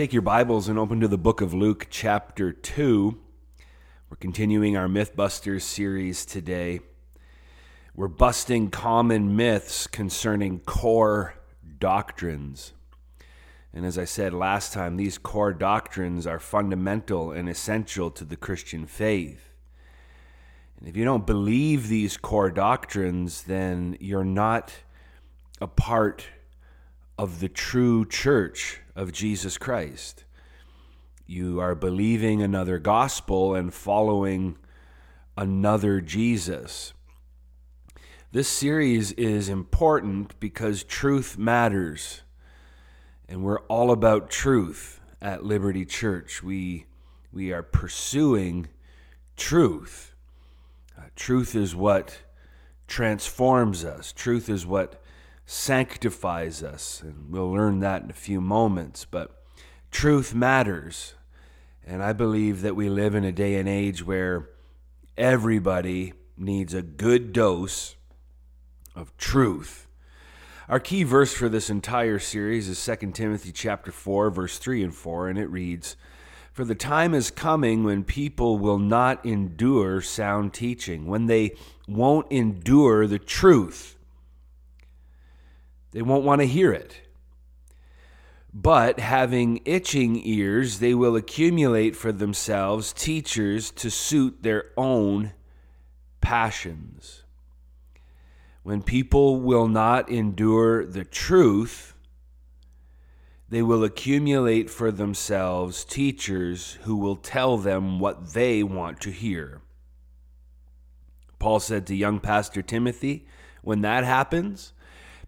Take your Bibles and open to the book of Luke, chapter 2. We're continuing our Mythbusters series today. We're busting common myths concerning core doctrines. And as I said last time, these core doctrines are fundamental and essential to the Christian faith. And if you don't believe these core doctrines, then you're not a part of the true church of Jesus Christ. You are believing another gospel and following another Jesus. This series is important because truth matters. And we're all about truth at Liberty Church. We, we are pursuing truth. Uh, truth is what transforms us, truth is what sanctifies us. And we'll learn that in a few moments. But truth matters. And I believe that we live in a day and age where everybody needs a good dose of truth. Our key verse for this entire series is 2 Timothy chapter 4 verse 3 and 4 and it reads For the time is coming when people will not endure sound teaching when they won't endure the truth they won't want to hear it. But having itching ears, they will accumulate for themselves teachers to suit their own passions. When people will not endure the truth, they will accumulate for themselves teachers who will tell them what they want to hear. Paul said to young pastor Timothy, when that happens,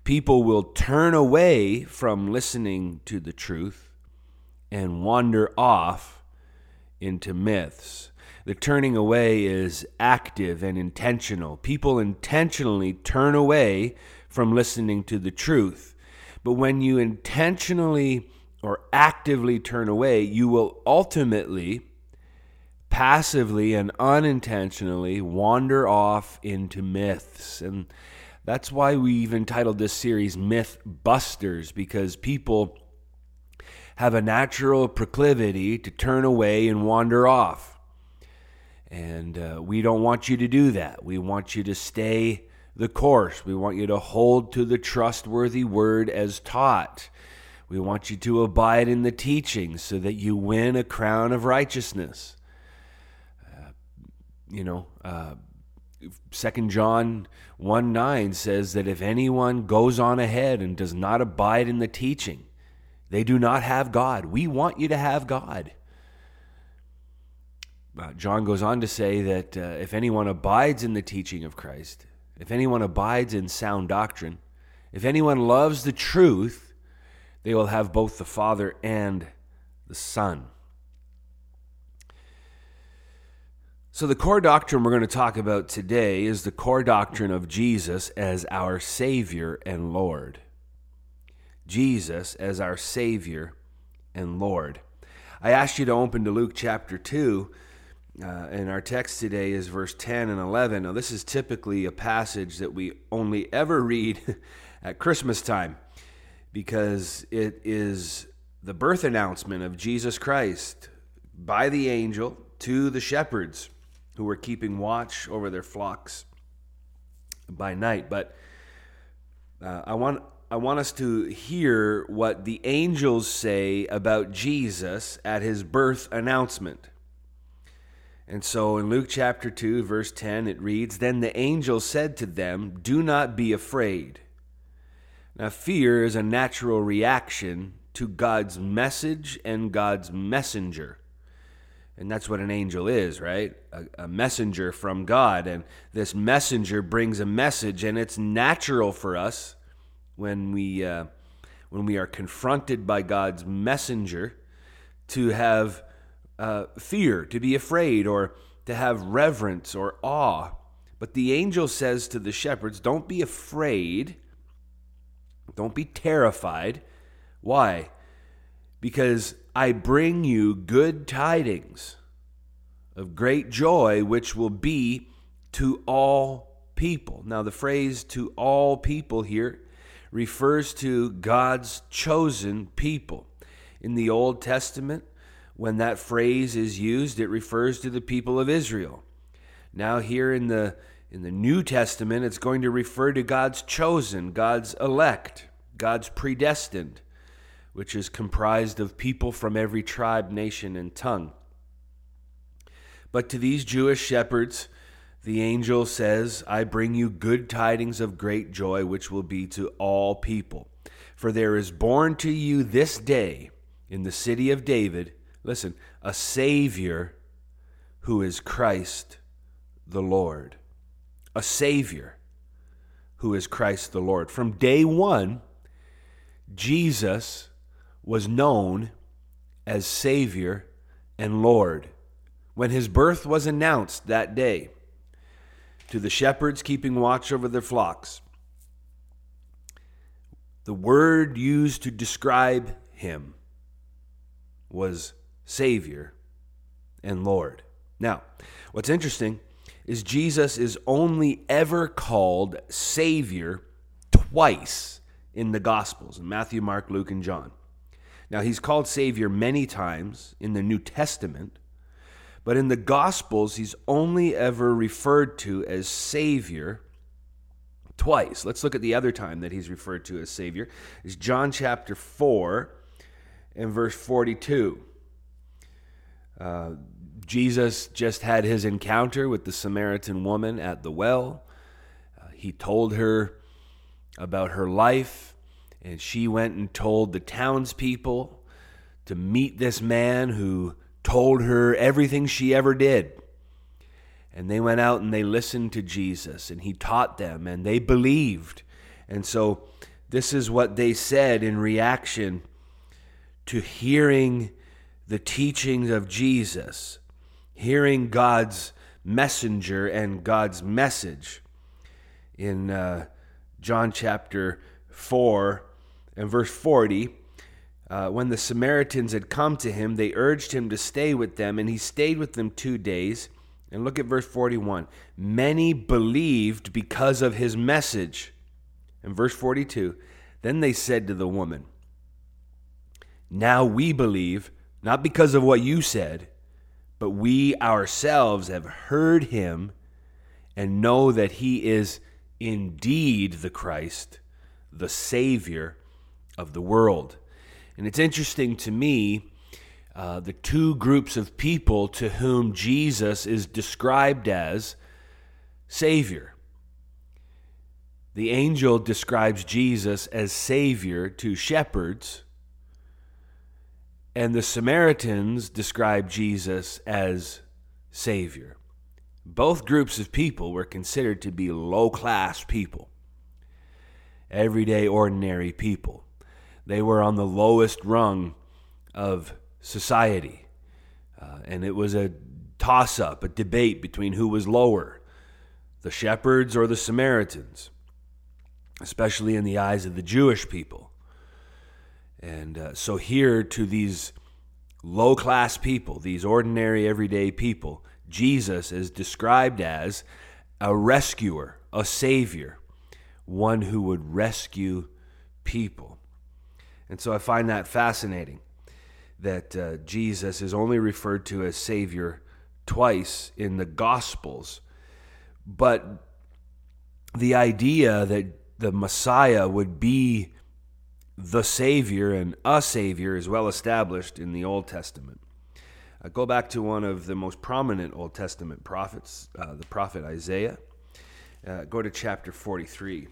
people will turn away from listening to the truth and wander off into myths. The turning away is active and intentional. People intentionally turn away from listening to the truth. But when you intentionally or actively turn away, you will ultimately, passively and unintentionally, wander off into myths. And that's why we've entitled this series Myth Busters, because people have a natural proclivity to turn away and wander off. And uh, we don't want you to do that. We want you to stay the course. We want you to hold to the trustworthy word as taught. We want you to abide in the teaching so that you win a crown of righteousness. Uh, you know, uh, Second John 1 9 says that if anyone goes on ahead and does not abide in the teaching, they do not have God. We want you to have God. Uh, John goes on to say that uh, if anyone abides in the teaching of Christ, if anyone abides in sound doctrine, if anyone loves the truth, they will have both the Father and the Son. So, the core doctrine we're going to talk about today is the core doctrine of Jesus as our Savior and Lord. Jesus as our Savior and Lord. I asked you to open to Luke chapter 2, uh, and our text today is verse 10 and 11. Now, this is typically a passage that we only ever read at Christmas time because it is the birth announcement of Jesus Christ by the angel to the shepherds who were keeping watch over their flocks by night. But uh, I want I want us to hear what the angels say about Jesus at his birth announcement. And so in Luke chapter 2, verse 10, it reads Then the angel said to them, Do not be afraid. Now, fear is a natural reaction to God's message and God's messenger. And that's what an angel is, right? A, a, messenger from God. And this messenger brings a message, and it's natural for us when we, uh, when we are confronted by God's messenger to have uh, fear, to be afraid, or to have reverence or awe. But the angel says to the shepherds, Don't be afraid, don't be terrified. Why? Because I bring you good tidings of great joy, which will be to all people. Now, the phrase to all people here refers to God's chosen people. In the Old Testament, when that phrase is used, it refers to the people of Israel. Now, here in the in the New Testament, it's going to refer to God's chosen, God's elect, God's predestined, which is comprised of people from every tribe, nation, and tongue. But to these Jewish shepherds, the angel says, I bring you good tidings of great joy, which will be to all people. For there is born to you this day in the city of David, listen, a Savior who is Christ the Lord. A Savior who is Christ the Lord. From day one, Jesus was known as Savior and Lord when his birth was announced that day to the shepherds keeping watch over their flocks. The word used to describe him was Savior and Lord. Now, what's interesting is Jesus is only ever called Savior twice in the Gospels in Matthew, Mark, Luke, and John. Now, he's called Savior many times in the New Testament, but in the Gospels, he's only ever referred to as Savior twice. Let's look at the other time that he's referred to as Savior. Is John chapter 4 and verse 42. Uh, Jesus just had his encounter with the Samaritan woman at the well. Uh, he told her about her life, and she went and told the townspeople to meet this man who told her everything she ever did. And they went out and they listened to Jesus, and he taught them, and they believed. And so, this is what they said in reaction to hearing the teachings of Jesus, hearing God's messenger and God's message. In uh, John chapter 4 and verse 40, uh, when the Samaritans had come to him, they urged him to stay with them, and he stayed with them two days. And look at verse 41. Many believed because of his message. And verse 42 Then they said to the woman, Now we believe, not because of what you said, but we ourselves have heard him and know that he is indeed the Christ, the Savior of the world. And it's interesting to me uh, the two groups of people to whom Jesus is described as Savior. The angel describes Jesus as Savior to shepherds, and the Samaritans describe Jesus as Savior. Both groups of people were considered to be low class people, everyday, ordinary people. They were on the lowest rung of society. Uh, and it was a toss up, a debate between who was lower, the shepherds or the Samaritans, especially in the eyes of the Jewish people. And uh, so, here to these low class people, these ordinary, everyday people, Jesus is described as a rescuer, a savior, one who would rescue people. And so I find that fascinating that uh, Jesus is only referred to as Savior twice in the Gospels. But the idea that the Messiah would be the Savior and a Savior is well established in the Old Testament. I go back to one of the most prominent Old Testament prophets, uh, the prophet Isaiah. Uh, go to chapter 43.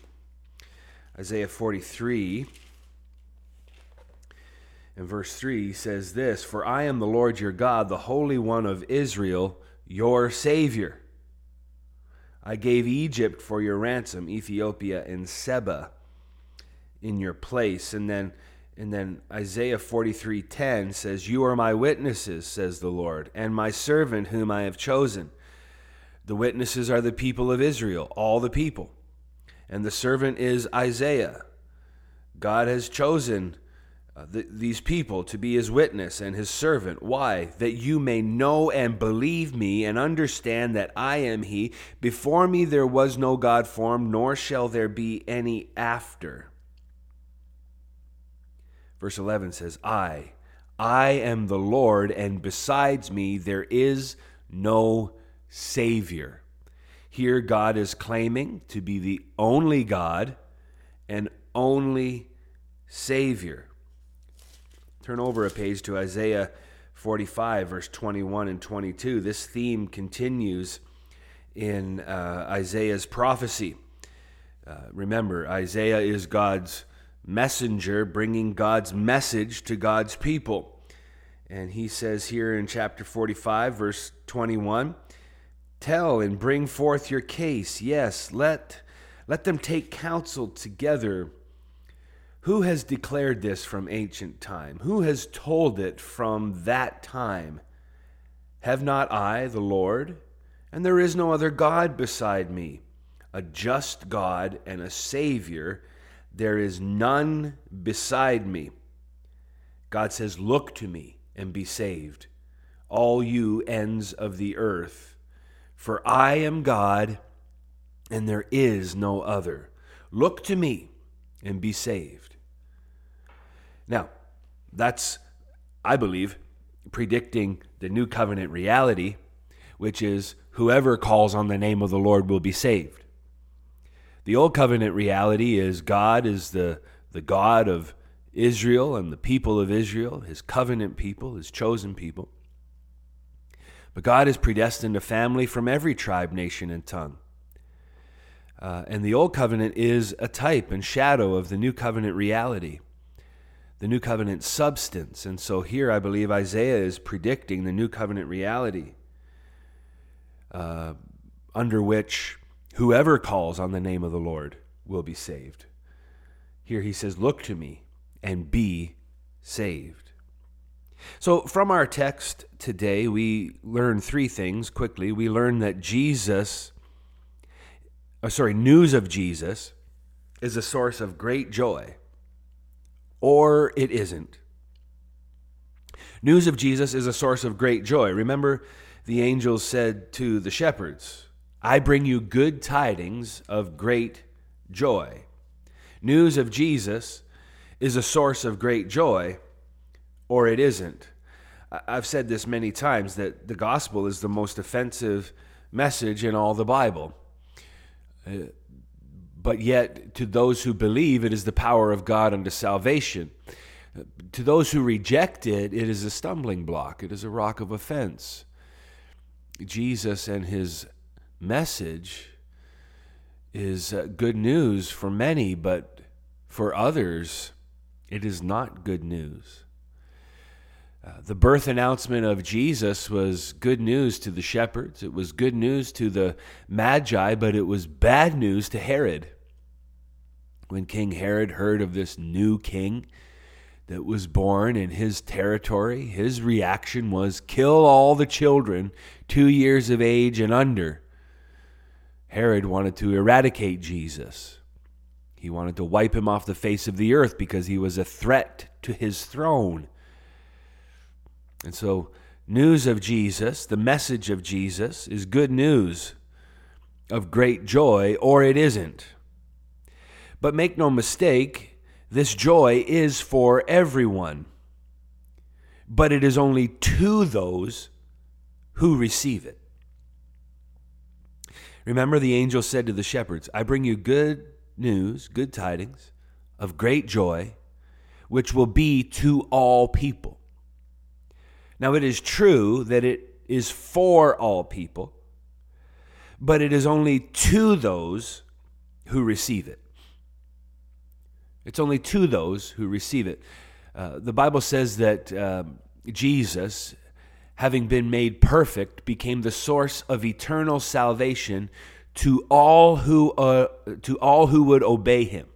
Isaiah 43 in verse 3 says this For I am the Lord your God, the Holy One of Israel, your Savior. I gave Egypt for your ransom, Ethiopia and Seba in your place. And then and then Isaiah 43:10 says, "You are my witnesses," says the Lord, "and my servant whom I have chosen." The witnesses are the people of Israel, all the people. And the servant is Isaiah. God has chosen uh, these people to be his witness and his servant. Why? That you may know and believe me and understand that I am he. Before me there was no God formed, nor shall there be any after. Verse 11 says, I, I am the Lord, and besides me there is no Savior. Here, God is claiming to be the only God and only Savior. Turn over a page to Isaiah 45, verse 21 and 22. This theme continues in uh, Isaiah's prophecy. Uh, remember, Isaiah is God's messenger bringing God's message to God's people. And he says here in chapter 45, verse 21 Tell and bring forth your case. Yes, let, let them take counsel together. Who has declared this from ancient time? Who has told it from that time? Have not I, the Lord? And there is no other God beside me, a just God and a Savior. There is none beside me. God says, Look to me and be saved, all you ends of the earth. For I am God, and there is no other. Look to me and be saved. Now, that's, I believe, predicting the new covenant reality, which is whoever calls on the name of the Lord will be saved. The old covenant reality is God is the, the God of Israel and the people of Israel, his covenant people, his chosen people. But God has predestined a family from every tribe, nation, and tongue. Uh, and the old covenant is a type and shadow of the new covenant reality, the new covenant substance. And so here I believe Isaiah is predicting the new covenant reality uh, under which whoever calls on the name of the Lord will be saved. Here he says, Look to me and be saved. So, from our text today, we learn three things quickly. We learn that Jesus, oh, sorry, news of Jesus is a source of great joy, or it isn't. News of Jesus is a source of great joy. Remember, the angels said to the shepherds, I bring you good tidings of great joy. News of Jesus is a source of great joy or it isn't. I've said this many times that the gospel is the most offensive message in all the Bible. Uh, But yet, to those who believe, it is the power of God unto salvation. To those who reject it, it is a stumbling block, it is a rock of offense. Jesus and his message is uh, good news for many, but for others, it is not good news. Uh, the birth announcement of Jesus was good news to the shepherds. It was good news to the Magi, but it was bad news to Herod. When King Herod heard of this new king that was born in his territory, his reaction was kill all the children two years of age and under. Herod wanted to eradicate Jesus. He wanted to wipe him off the face of the earth because he was a threat to his throne. And so, news of Jesus, the message of Jesus, is good news of great joy, or it isn't. But make no mistake, this joy is for everyone. But it is only to those who receive it. Remember, the angel said to the shepherds, I bring you good news, good tidings of great joy, which will be to all people. Now, it is true that it is for all people, but it is only to those who receive it. It's only to those who receive it. Uh, the Bible says that uh, Jesus, having been made perfect, became the source of eternal salvation to all who uh, to all who would obey him.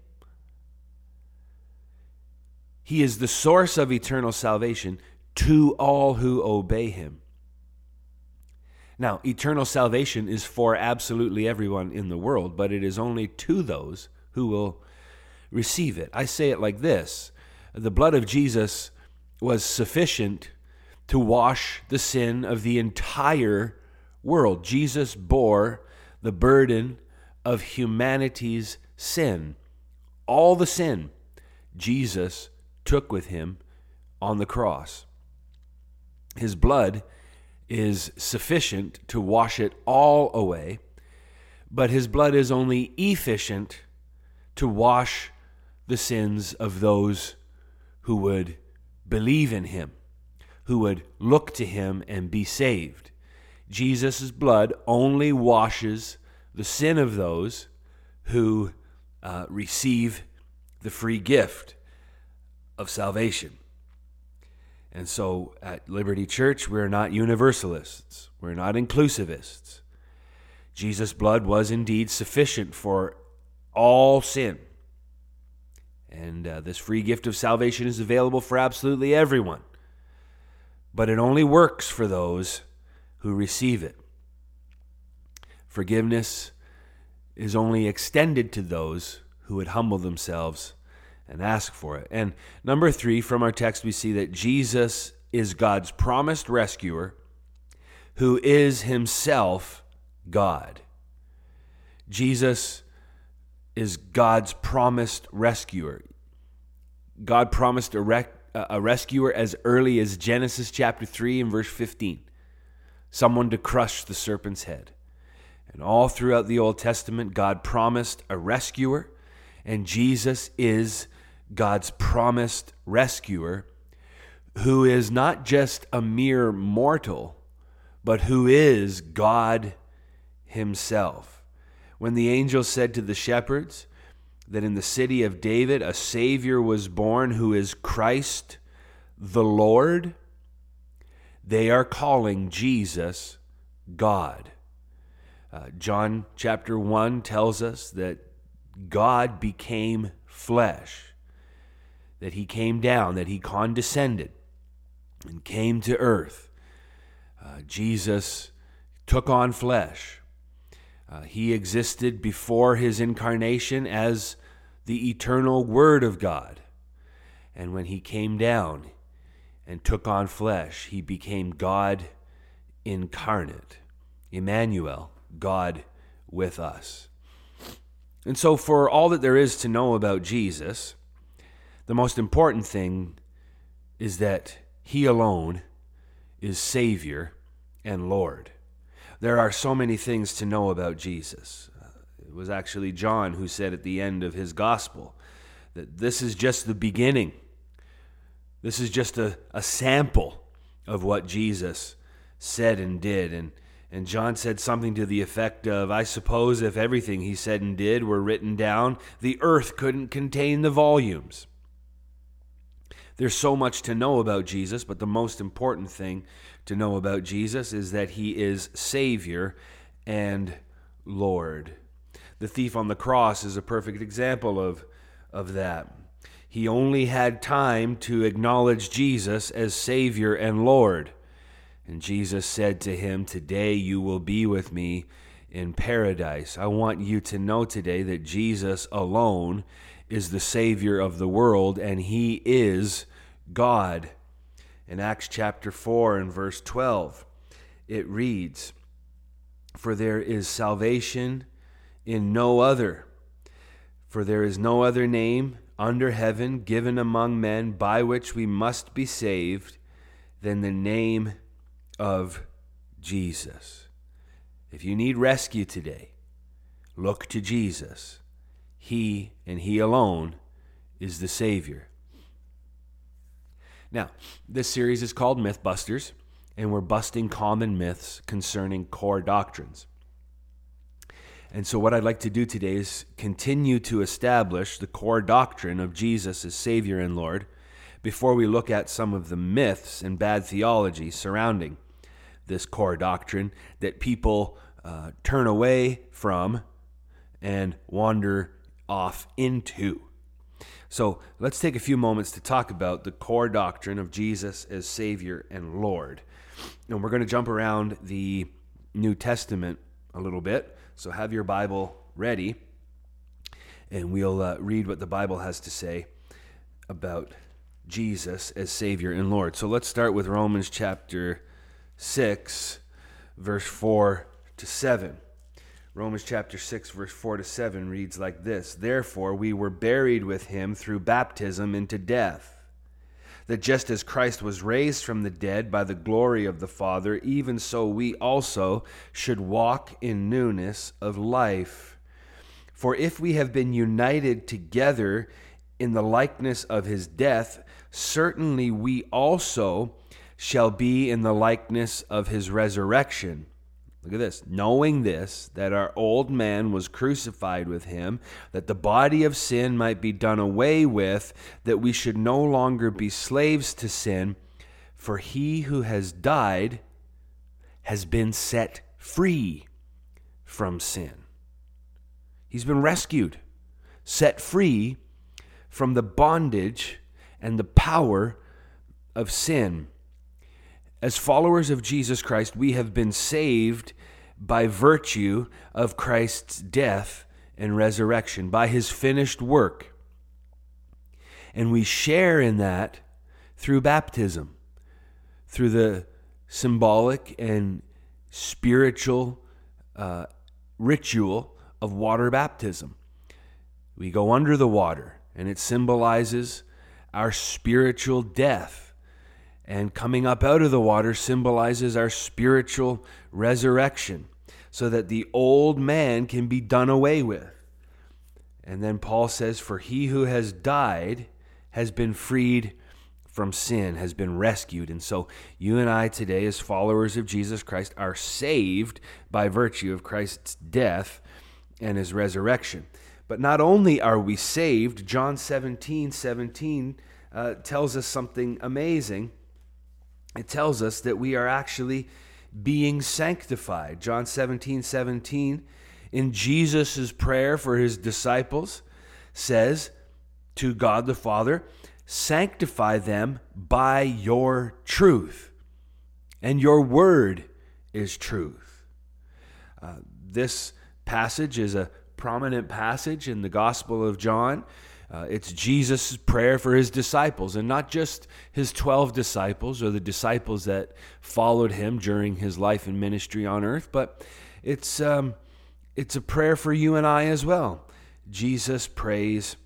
He is the source of eternal salvation to all who obey him. Now, eternal salvation is for absolutely everyone in the world, but it is only to those who will receive it. I say it like this The blood of Jesus was sufficient to wash the sin of the entire world. Jesus bore the burden of humanity's sin. All the sin Jesus took with him on the cross. His blood is sufficient to wash it all away, but his blood is only efficient to wash the sins of those who would believe in him, who would look to him and be saved. Jesus' blood only washes the sin of those who uh, receive the free gift of salvation. And so at Liberty Church, we're not universalists, we're not inclusivists. Jesus' blood was indeed sufficient for all sin. And uh, this free gift of salvation is available for absolutely everyone. But it only works for those who receive it. Forgiveness is only extended to those who would humble themselves and ask for it. And number three, from our text, we see that Jesus is God's promised rescuer who is himself God. Jesus is God's promised rescuer. God promised a, rec- a rescuer as early as Genesis chapter 3 and verse 15 someone to crush the serpent's head. And all throughout the Old Testament, God promised a rescuer, and Jesus is God's promised rescuer who is not just a mere mortal, but who is God Himself. When the angel said to the shepherds that in the city of David a Savior was born who is Christ the Lord, they are calling Jesus God. Uh, John chapter 1 tells us that God became flesh, that he came down, that he condescended and came to earth. Uh, Jesus took on flesh. Uh, he existed before his incarnation as the eternal Word of God. And when he came down, and took on flesh. He became God incarnate. Emmanuel, God with us. And so, for all that there is to know about Jesus, the most important thing is that He alone is Savior and Lord. There are so many things to know about Jesus. Uh, it was actually John who said at the end of his gospel that this is just the beginning this is just a, a sample of what Jesus said and did. And, and John said something to the effect of I suppose if everything he said and did were written down, the earth couldn't contain the volumes. There's so much to know about Jesus, but the most important thing to know about Jesus is that he is Savior and Lord. The thief on the cross is a perfect example of, of that. He only had time to acknowledge Jesus as Savior and Lord. And Jesus said to him, Today you will be with me in paradise. I want you to know today that Jesus alone is the Savior of the world, and He is God. In Acts chapter 4 and verse 12, it reads, For there is salvation in no other, for there is no other name under heaven given among men by which we must be saved than the name of Jesus. If you need rescue today, look to Jesus. He and He alone is the Savior. Now, this series is called Mythbusters, and we're busting common myths concerning core doctrines. And so, what I'd like to do today is continue to establish the core doctrine of Jesus as Savior and Lord before we look at some of the myths and bad theology surrounding this core doctrine that people uh, turn away from and wander off into. So, let's take a few moments to talk about the core doctrine of Jesus as Savior and Lord. And we're going to jump around the New Testament a little bit. So have your Bible ready, and we'll uh, read what the Bible has to say about Jesus as Savior and Lord. So let's start with Romans chapter 6, verse 4 to 7. Romans chapter 6, verse 4 to 7 reads like this Therefore, we were buried with him through baptism into death that just as Christ was raised from the dead by the glory of the Father, even so we also should walk in newness of life. For if we have been united together in the likeness of his death, certainly we also shall be in the likeness of his resurrection. Look at this. Knowing this, that our old man was crucified with him, that the body of sin might be done away with, that we should no longer be slaves to sin, for he who has died has been set free from sin. He's been rescued, set free from the bondage and the power of sin. As followers of Jesus Christ, we have been saved by virtue of Christ's death and resurrection, by his finished work. And we share in that through baptism, through the symbolic and spiritual uh, ritual of water baptism. We go under the water, and it symbolizes our spiritual death and coming up out of the water symbolizes our spiritual resurrection so that the old man can be done away with. And then Paul says, For he who has died has been freed from sin, has been rescued. And so you and I today, as followers of Jesus Christ, are saved by virtue of Christ's death and his resurrection. But not only are we saved, John 17 17 uh, tells us something amazing it tells us that we are actually being sanctified. John 17 17, in Jesus' prayer for his disciples, says to God the Father, Sanctify them by your truth, and your word is truth. Uh, this passage is a prominent passage in the Gospel of John. Uh, it's Jesus' prayer for his disciples, and not just his 12 disciples or the disciples that followed him during his life and ministry on earth, but it's, um, it's a prayer for you and I as well. Jesus prays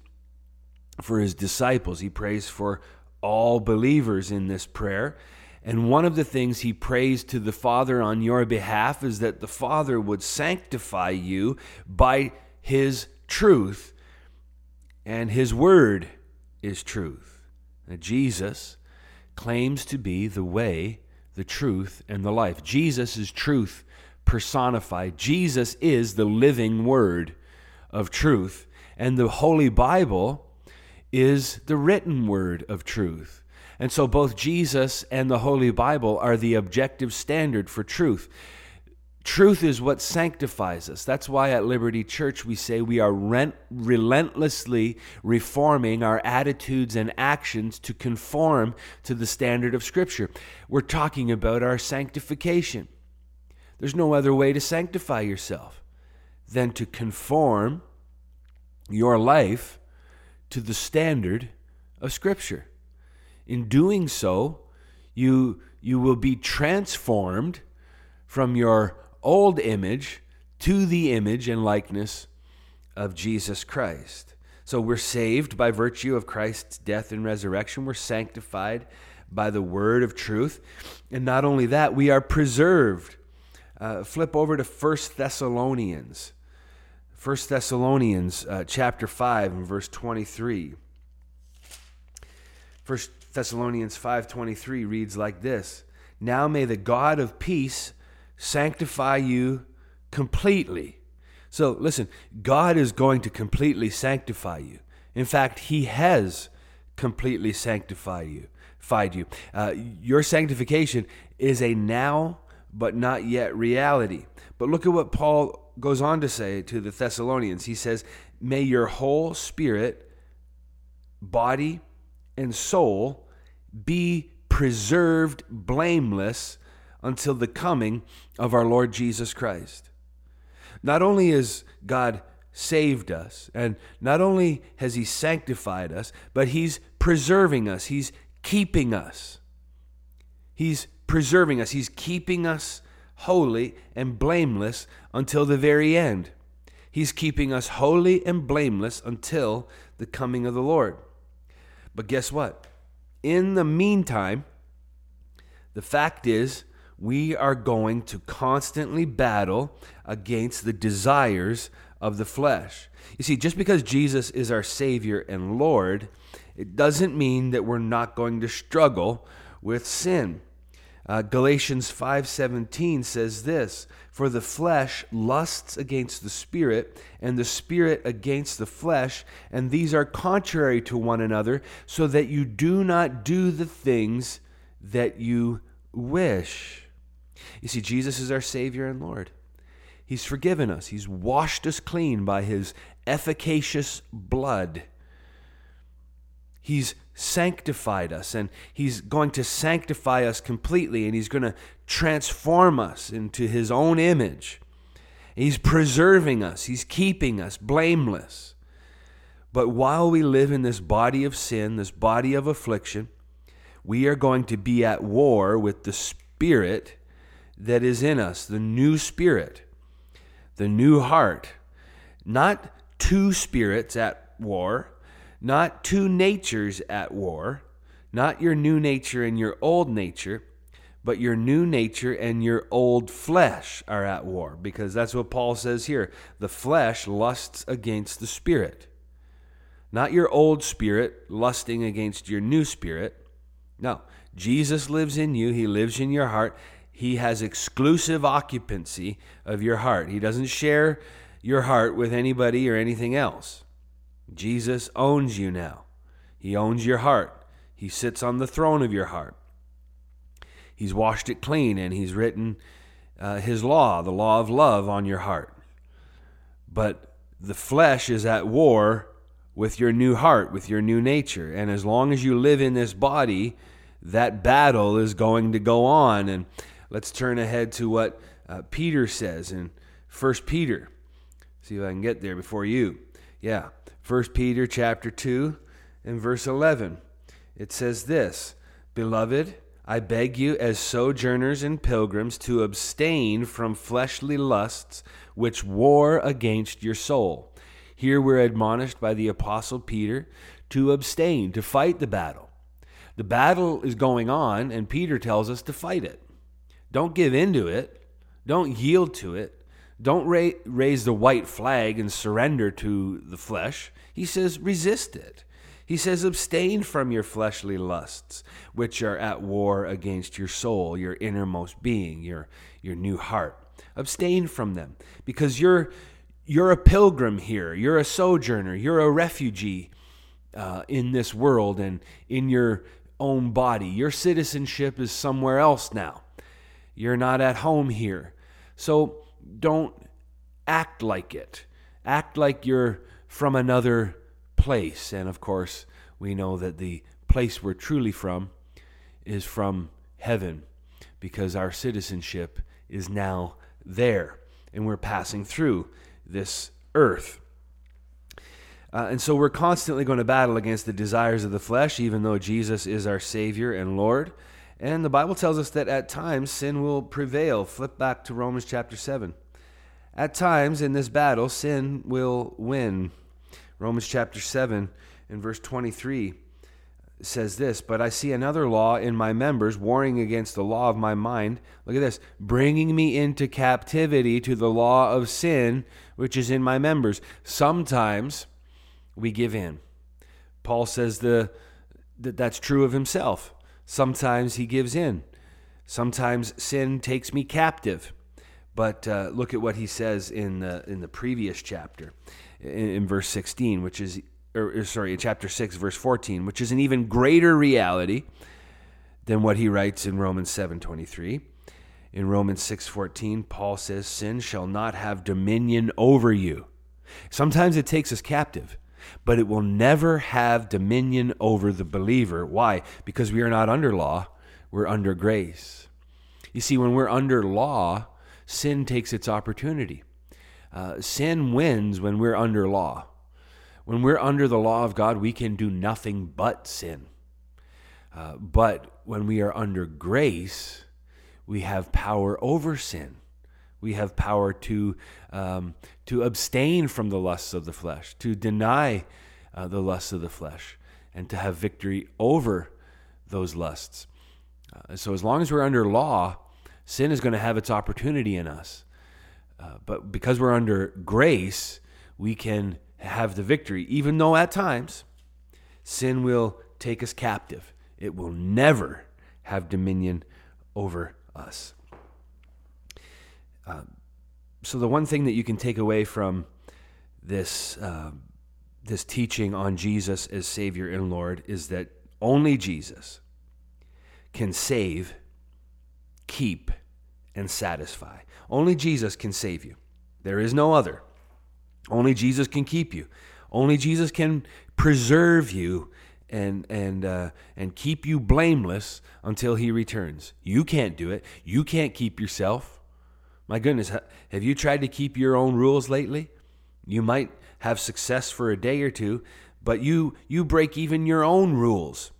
for his disciples, he prays for all believers in this prayer. And one of the things he prays to the Father on your behalf is that the Father would sanctify you by his truth and his word is truth. Now, Jesus claims to be the way, the truth, and the life. Jesus is truth personified. Jesus is the living word of truth. And the Holy Bible is the written word of truth. And so both Jesus and the Holy Bible are the objective standard for truth. Truth is what sanctifies us. That's why at Liberty Church we say we are rent, relentlessly reforming our attitudes and actions to conform to the standard of Scripture. We're talking about our sanctification. There's no other way to sanctify yourself than to conform your life to the standard of Scripture. In doing so, you, you will be transformed from your old image to the image and likeness of Jesus Christ. So we're saved by virtue of Christ's death and resurrection. We're sanctified by the word of truth. And not only that, we are preserved. Uh, flip over to 1 Thessalonians. 1 Thessalonians uh, chapter 5 and verse 23. 1 Thessalonians 5:23 reads like this: Now may the God of peace sanctify you completely. So listen, God is going to completely sanctify you. In fact, He has completely sanctified you. Fied you. Uh, your sanctification is a now but not yet reality. But look at what Paul goes on to say to the Thessalonians. He says, May your whole spirit, body, and soul be preserved blameless until the coming of our Lord Jesus Christ. Not only has God saved us, and not only has He sanctified us, but He's preserving us, He's keeping us. He's preserving us, He's keeping us holy and blameless until the very end. He's keeping us holy and blameless until the coming of the Lord. But guess what? in the meantime, the fact is, we are going to constantly battle against the desires of the flesh. You see, just because Jesus is our Savior and Lord, it doesn't mean that we're not going to struggle with sin. Uh, Galatians 5:17 says this, "For the flesh lusts against the spirit, and the spirit against the flesh, and these are contrary to one another, so that you do not do the things that you wish." You see, Jesus is our Savior and Lord. He's forgiven us. He's washed us clean by his efficacious blood. He's sanctified us and he's going to sanctify us completely and he's going to transform us into his own image. He's preserving us, he's keeping us blameless. But while we live in this body of sin, this body of affliction, we are going to be at war with the spirit that is in us, the new spirit the new heart. Not two spirits at war, not two natures at war, not your new nature and your old nature, but your new nature and your old flesh are at war. Because that's what Paul says here. The flesh lusts against the spirit. Not your old spirit lusting against your new spirit. No, Jesus lives in you, He lives in your heart, he has exclusive occupancy of your heart. He doesn't share your heart with anybody or anything else. Jesus owns you now. He owns your heart. He sits on the throne of your heart. He's washed it clean and he's written uh, his law, the law of love, on your heart. But the flesh is at war with your new heart, with your new nature. And as long as you live in this body, that battle is going to go on. And let's turn ahead to what uh, Peter says in 1 Peter. See if I can get there before you. Yeah, 1 Peter chapter 2 and verse 11. It says this, Beloved, I beg you as sojourners and pilgrims to abstain from fleshly lusts which war against your soul. Here we're admonished by the apostle Peter to abstain, to fight the battle. The battle is going on, and Peter tells us to fight it. Don't give in to it. Don't yield to it. Don't ra- raise the white flag and surrender to the flesh. He says, resist it. He says, abstain from your fleshly lusts, which are at war against your soul, your innermost being, your, your new heart. Abstain from them because you're, you're a pilgrim here. You're a sojourner. You're a refugee uh, in this world and in your own body. Your citizenship is somewhere else now. You're not at home here. So don't act like it. Act like you're from another place. And of course, we know that the place we're truly from is from heaven because our citizenship is now there and we're passing through this earth. Uh, and so we're constantly going to battle against the desires of the flesh, even though Jesus is our Savior and Lord. And the Bible tells us that at times sin will prevail. Flip back to Romans chapter 7. At times in this battle, sin will win. Romans chapter 7 and verse 23 says this But I see another law in my members, warring against the law of my mind. Look at this bringing me into captivity to the law of sin, which is in my members. Sometimes we give in. Paul says the, that that's true of himself. Sometimes he gives in. Sometimes sin takes me captive. But uh, look at what he says in the, in the previous chapter, in, in verse 16, which is, or, sorry, in chapter 6, verse 14, which is an even greater reality than what he writes in Romans 7.23. In Romans 6.14, Paul says, Sin shall not have dominion over you. Sometimes it takes us captive but it will never have dominion over the believer. Why? Because we are not under law, we're under grace. You see, when we're under law, sin takes its opportunity. Uh, sin wins when we're under law. When we're under the law of God, we can do nothing but sin. Uh, but when we are under grace, we have power over sin. We have power to, um, to abstain from the lusts of the flesh, to deny uh, the lusts of the flesh, and to have victory over those lusts. Uh, so as long as we're under law, sin is going to have its opportunity in us. Uh, but because we're under grace, we can have the victory, even though at times sin will take us captive. It will never have dominion over us. So, the one thing that you can take away from this, uh, this teaching on Jesus as Savior and Lord is that only Jesus can save, keep, and satisfy. Only Jesus can save you. There is no other. Only Jesus can keep you. Only Jesus can preserve you and and uh, and keep you blameless until He returns. You can't do it. You can't keep yourself. My goodness, have you tried to keep your own rules lately? You might have success for a day or two, but you you break even your own rules.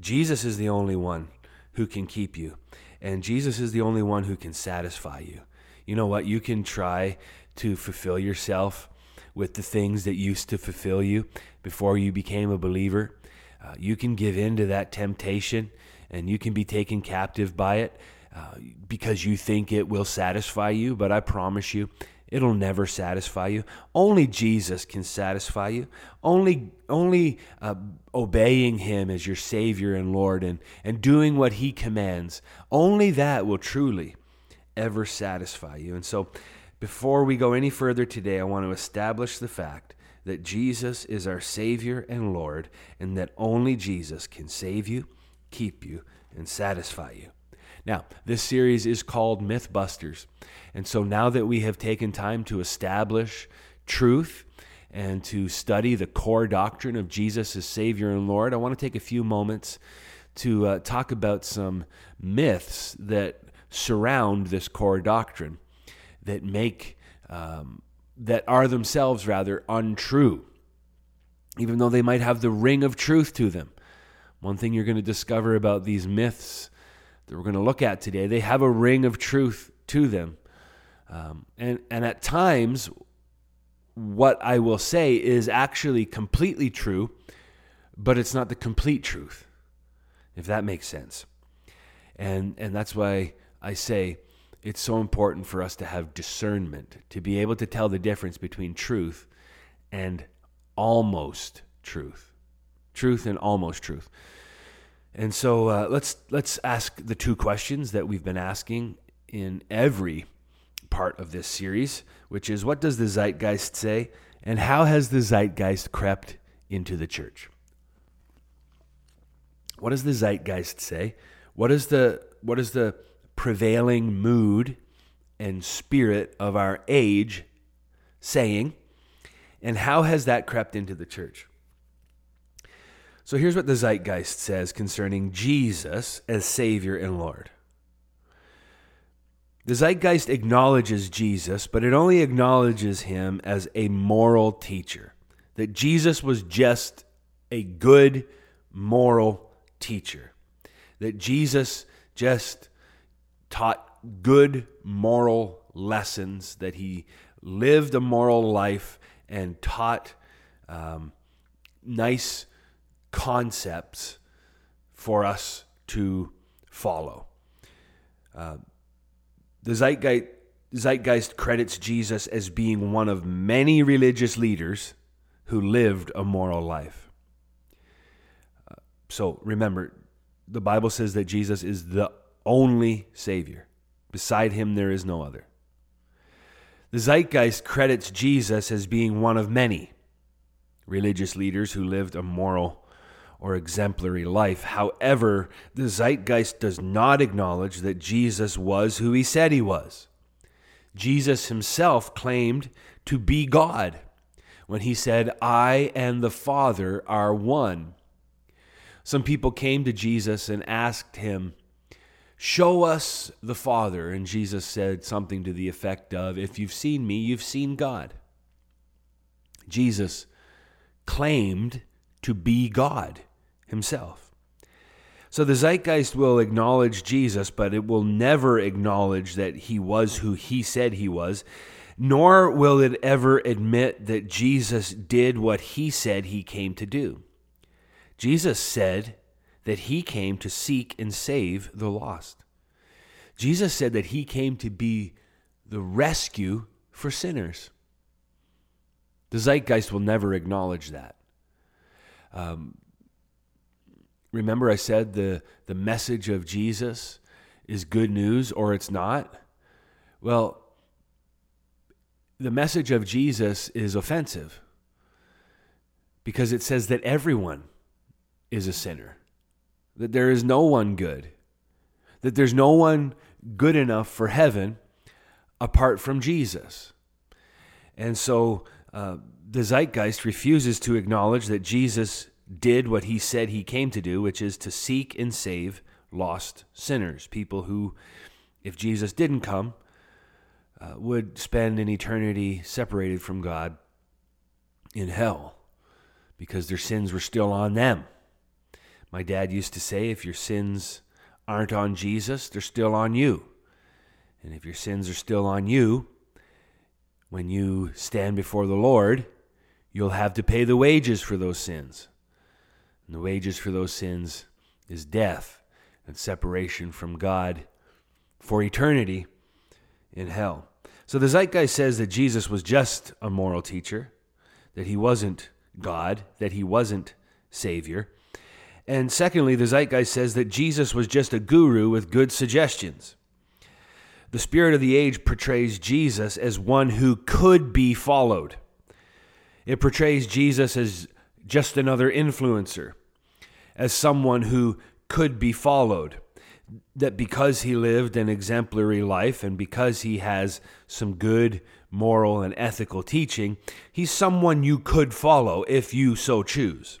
Jesus is the only one who can keep you, and Jesus is the only one who can satisfy you. You know what? You can try to fulfill yourself with the things that used to fulfill you before you became a believer. Uh, you can give in to that temptation and you can be taken captive by it because you think it will satisfy you, but I promise you, it'll never satisfy you. Only Jesus can satisfy you. Only, only uh, obeying Him as your Savior and Lord and, and doing what He commands, only that will truly ever satisfy you. And so, before we go any further today, I want to establish the fact that Jesus is our Savior and Lord, and that only Jesus can save you, keep you, and satisfy you. Now, this series is called Mythbusters. And so now that we have taken time to establish truth and to study the core doctrine of Jesus as Savior and Lord, I want to take a few moments to uh, talk about some myths that surround this core doctrine that make um, that are themselves rather untrue, even though they might have the ring of truth to them. One thing you're going to discover about these myths that we're going to look at today, they have a ring of truth to them. Um, and, and at times, what I will say is actually completely true, but it's not the complete truth, if that makes sense. And, and that's why I say it's so important for us to have discernment, to be able to tell the difference between truth and almost truth. Truth and almost truth. And so uh, let's let's ask the two questions that we've been asking in every part of this series, which is what does the zeitgeist say and how has the zeitgeist crept into the church? What does the zeitgeist say? What is the what is the prevailing mood and spirit of our age saying? And how has that crept into the church? So here's what the Zeitgeist says concerning Jesus as Savior and Lord. The Zeitgeist acknowledges Jesus, but it only acknowledges him as a moral teacher. That Jesus was just a good moral teacher. That Jesus just taught good moral lessons, that he lived a moral life and taught um, nice concepts for us to follow. Uh, the Zeitgeist, Zeitgeist credits Jesus as being one of many religious leaders who lived a moral life. Uh, so remember, the Bible says that Jesus is the only Savior. Beside him, there is no other. The Zeitgeist credits Jesus as being one of many religious leaders who lived a moral or exemplary life. However, the Zeitgeist does not acknowledge that Jesus was who he said he was. Jesus himself claimed to be God when he said, I and the Father are one. Some people came to Jesus and asked him, Show us the Father. And Jesus said something to the effect of, If you've seen me, you've seen God. Jesus claimed to be God himself. So the zeitgeist will acknowledge Jesus, but it will never acknowledge that he was who he said he was, nor will it ever admit that Jesus did what he said he came to do. Jesus said that he came to seek and save the lost. Jesus said that he came to be the rescue for sinners. The zeitgeist will never acknowledge that. Um, remember, I said the, the message of Jesus is good news or it's not? Well, the message of Jesus is offensive because it says that everyone is a sinner, that there is no one good, that there's no one good enough for heaven apart from Jesus. And so uh, the zeitgeist refuses to acknowledge that Jesus did what he said he came to do, which is to seek and save lost sinners, people who, if Jesus didn't come, uh, would spend an eternity separated from God in hell because their sins were still on them. My dad used to say, if your sins aren't on Jesus, they're still on you. And if your sins are still on you, when you stand before the Lord, you'll have to pay the wages for those sins. And the wages for those sins is death and separation from God for eternity in hell. So the Zeitgeist says that Jesus was just a moral teacher, that he wasn't God, that he wasn't Savior. And secondly, the Zeitgeist says that Jesus was just a guru with good suggestions. The spirit of the age portrays Jesus as one who could be followed. It portrays Jesus as just another influencer, as someone who could be followed. That because he lived an exemplary life and because he has some good moral and ethical teaching, he's someone you could follow if you so choose.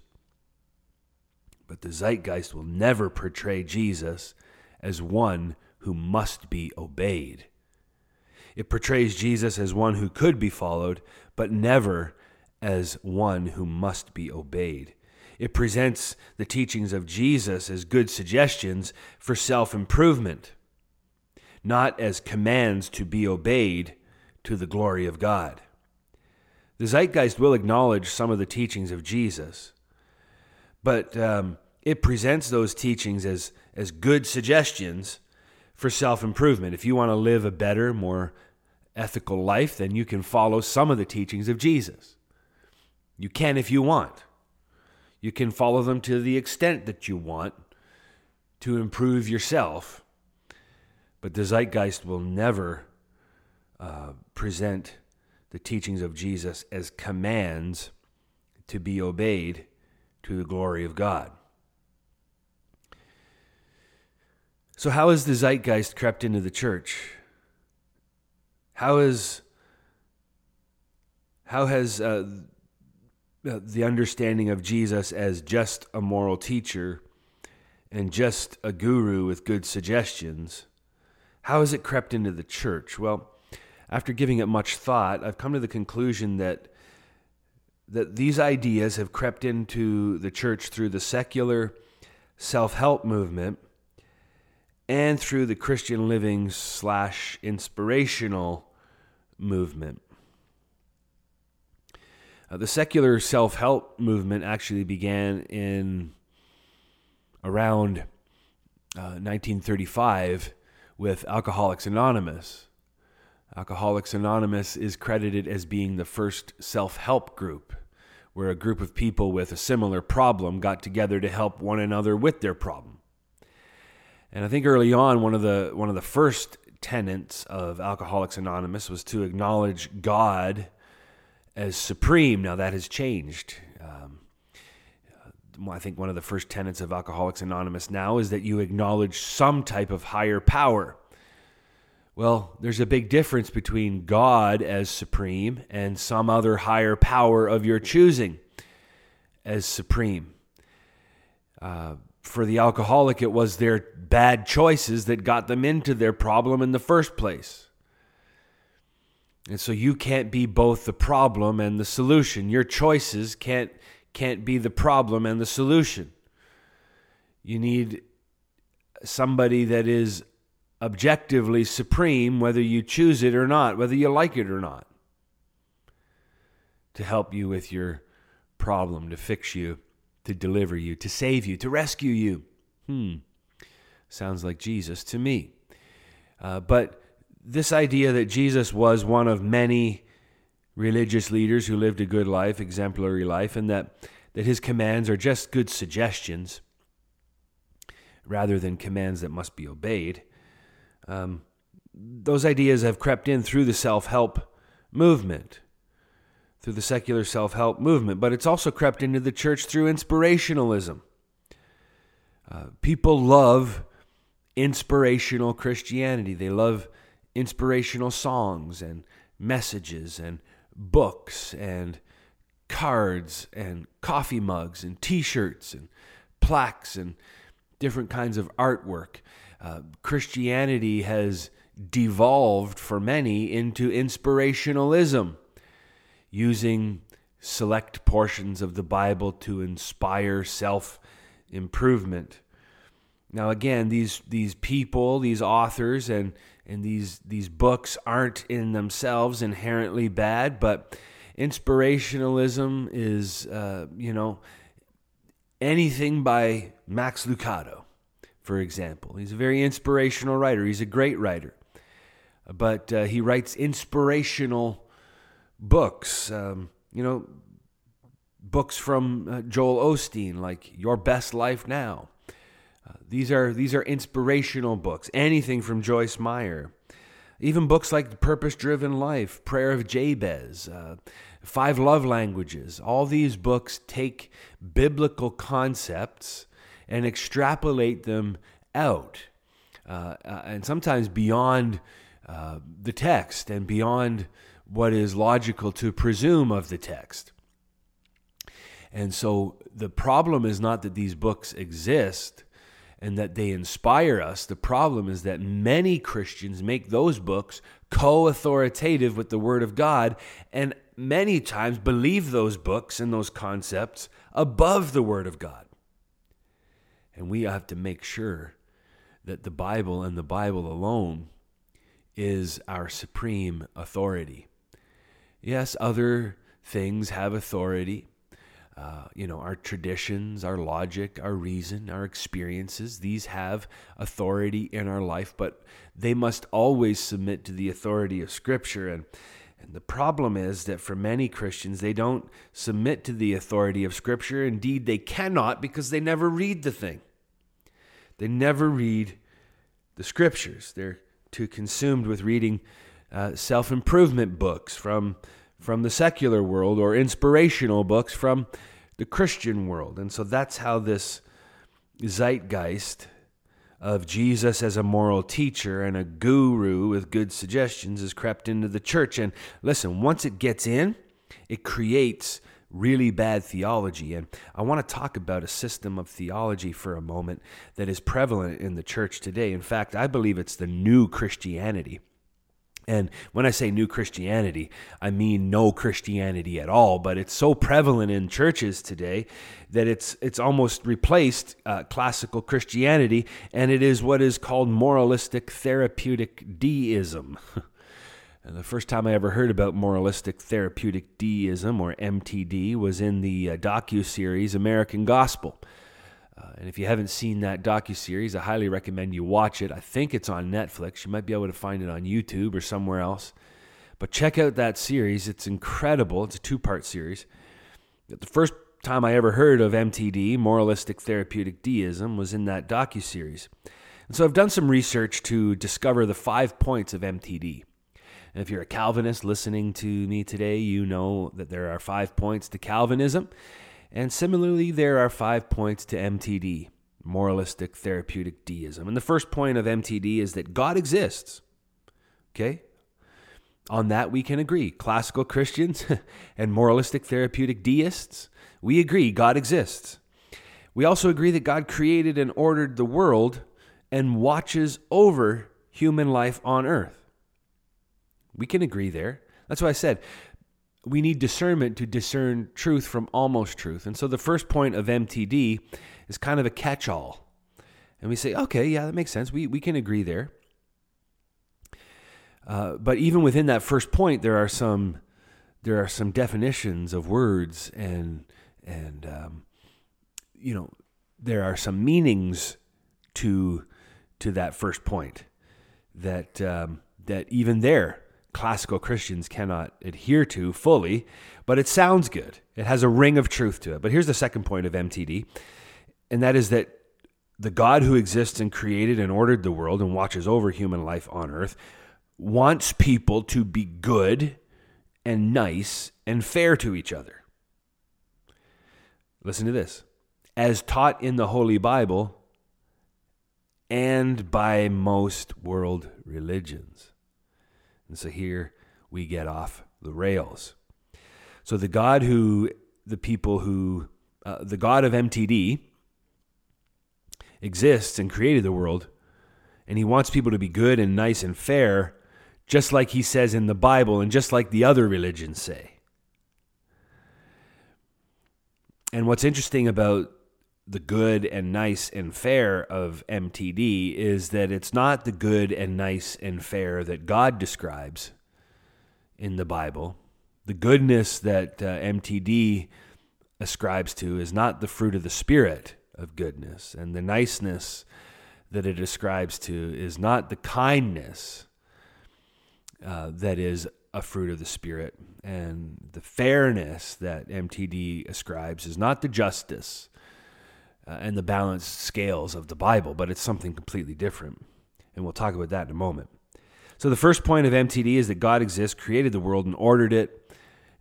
But the zeitgeist will never portray Jesus as one who must be obeyed. It portrays Jesus as one who could be followed, but never as one who must be obeyed. It presents the teachings of Jesus as good suggestions for self improvement, not as commands to be obeyed to the glory of God. The Zeitgeist will acknowledge some of the teachings of Jesus, but um, it presents those teachings as, as good suggestions for self improvement. If you want to live a better, more ethical life, then you can follow some of the teachings of Jesus. You can if you want. You can follow them to the extent that you want to improve yourself. But the zeitgeist will never uh, present the teachings of Jesus as commands to be obeyed to the glory of God. So, how has the zeitgeist crept into the church? How is how has uh, the understanding of Jesus as just a moral teacher and just a guru with good suggestions, how has it crept into the church? Well, after giving it much thought, I've come to the conclusion that that these ideas have crept into the church through the secular self-help movement and through the Christian living slash inspirational movement. Uh, the secular self help movement actually began in around uh, 1935 with Alcoholics Anonymous. Alcoholics Anonymous is credited as being the first self help group, where a group of people with a similar problem got together to help one another with their problem. And I think early on, one of the one of the first tenets of Alcoholics Anonymous was to acknowledge God as supreme. Now that has changed. Um, I think one of the first tenets of Alcoholics Anonymous now is that you acknowledge some type of higher power. Well, there's a big difference between God as supreme and some other higher power of your choosing as supreme. Uh, for the alcoholic, it was their bad choices that got them into their problem in the first place. And so you can't be both the problem and the solution. Your choices can't can't be the problem and the solution. You need somebody that is objectively supreme whether you choose it or not, whether you like it or not. To help you with your problem, to fix you, to deliver you, to save you, to rescue you. Hmm, sounds like Jesus to me. Uh, but this idea that Jesus was one of many religious leaders who lived a good life, exemplary life, and that, that his commands are just good suggestions rather than commands that must be obeyed. Um, those ideas have crept in through the self help movement, through the secular self help movement, but it's also crept into the church through inspirationalism. Uh, people love inspirational Christianity. They love inspirational songs and messages and books and cards and coffee mugs and t shirts and plaques and different kinds of artwork. Uh, Christianity has devolved for many into inspirationalism, using select portions of the Bible to inspire self improvement. Now, again, these these people, these authors, and and these these books aren't in themselves inherently bad, but inspirationalism is, uh, you know, anything by Max Lucado, for example. He's a very inspirational writer. He's a great writer, but uh, he writes inspirational books. Um, you know, books from uh, Joel Osteen, like Your Best Life Now these are these are inspirational books. Anything from Joyce Meyer, even books like Purpose Driven Life, Prayer of Jabez, uh, Five Love Languages. All these books take biblical concepts and extrapolate them out, uh, uh and sometimes beyond uh, the text and beyond what is logical to presume of the text. And so the problem is not that these books exist and that they inspire us. The problem is that many Christians make those books co authoritative with the Word of God and many times believe those books and those concepts above the Word of God. And we have to make sure that the Bible and the Bible alone is our supreme authority. Yes, other things have authority. Uh, you know, our traditions, our logic, our reason, our experiences, these have authority in our life, but they must always submit to the authority of Scripture. And, and the problem is that for many Christians, they don't submit to the authority of Scripture. Indeed, they cannot because they never read the thing. They never read the Scriptures. They're too consumed with reading uh, self improvement books from from the secular world or inspirational books from the Christian world. And so that's how this zeitgeist of Jesus as a moral teacher and a guru with good suggestions has crept into the church. And listen, once it gets in, it creates really bad theology. And I want to talk about a system of theology for a moment that is prevalent in the church today. In fact, I believe it's the new Christianity. And when I say new Christianity, I mean no Christianity at all, but it's so prevalent in churches today that it's it's almost replaced uh, classical Christianity, and it is what is called moralistic therapeutic deism. and the first time I ever heard about moralistic therapeutic deism, or MTD, was in the uh, docu series American Gospel. Uh, and if you haven't seen that docu series, I highly recommend you watch it. I think it's on Netflix. You might be able to find it on YouTube or somewhere else. But check out that series. It's incredible. It's a two-part series. The first time I ever heard of MTD, moralistic therapeutic deism, was in that docu series. And so I've done some research to discover the five points of MTD. And if you're a Calvinist listening to me today, you know that there are five points to Calvinism. And similarly, there are five points to MTD, moralistic therapeutic deism. And the first point of MTD is that God exists. Okay? On that, we can agree. Classical Christians and moralistic therapeutic deists, we agree God exists. We also agree that God created and ordered the world and watches over human life on earth. We can agree there. That's why I said we need discernment to discern truth from almost truth. And so the first point of MTD is kind of a catch all. And we say, okay, yeah, that makes sense. We, we can agree there. Uh, but even within that first point, there are some there are some definitions of words and and um, you know there are some meanings to to that first point that um, that even there classical Christians cannot adhere to fully, but it sounds good. It has a ring of truth to it. But here's the second point of MTD, and that is that the God who exists and created and ordered the world and watches over human life on earth wants people to be good and nice and fair to each other. Listen to this. As taught in the Holy Bible and by most world religions. And so here we get off the rails. So the God who, the people who, uh, the God of MTD exists and created the world, and he wants people to be good and nice and fair, just like he says in the Bible and just like the other religions say. And what's interesting about the good and nice and fair of MTD is that it's not the good and nice and fair that God describes in the Bible. The goodness that uh, MTD ascribes to is not the fruit of the Spirit of goodness, and the niceness that it ascribes to is not the kindness uh, that is a fruit of the Spirit, and the fairness that MTD ascribes is not the justice uh, and the balanced scales of the Bible, but it's something completely different. And we'll talk about that in a moment. So, the first point of MTD is that God exists, created the world, and ordered it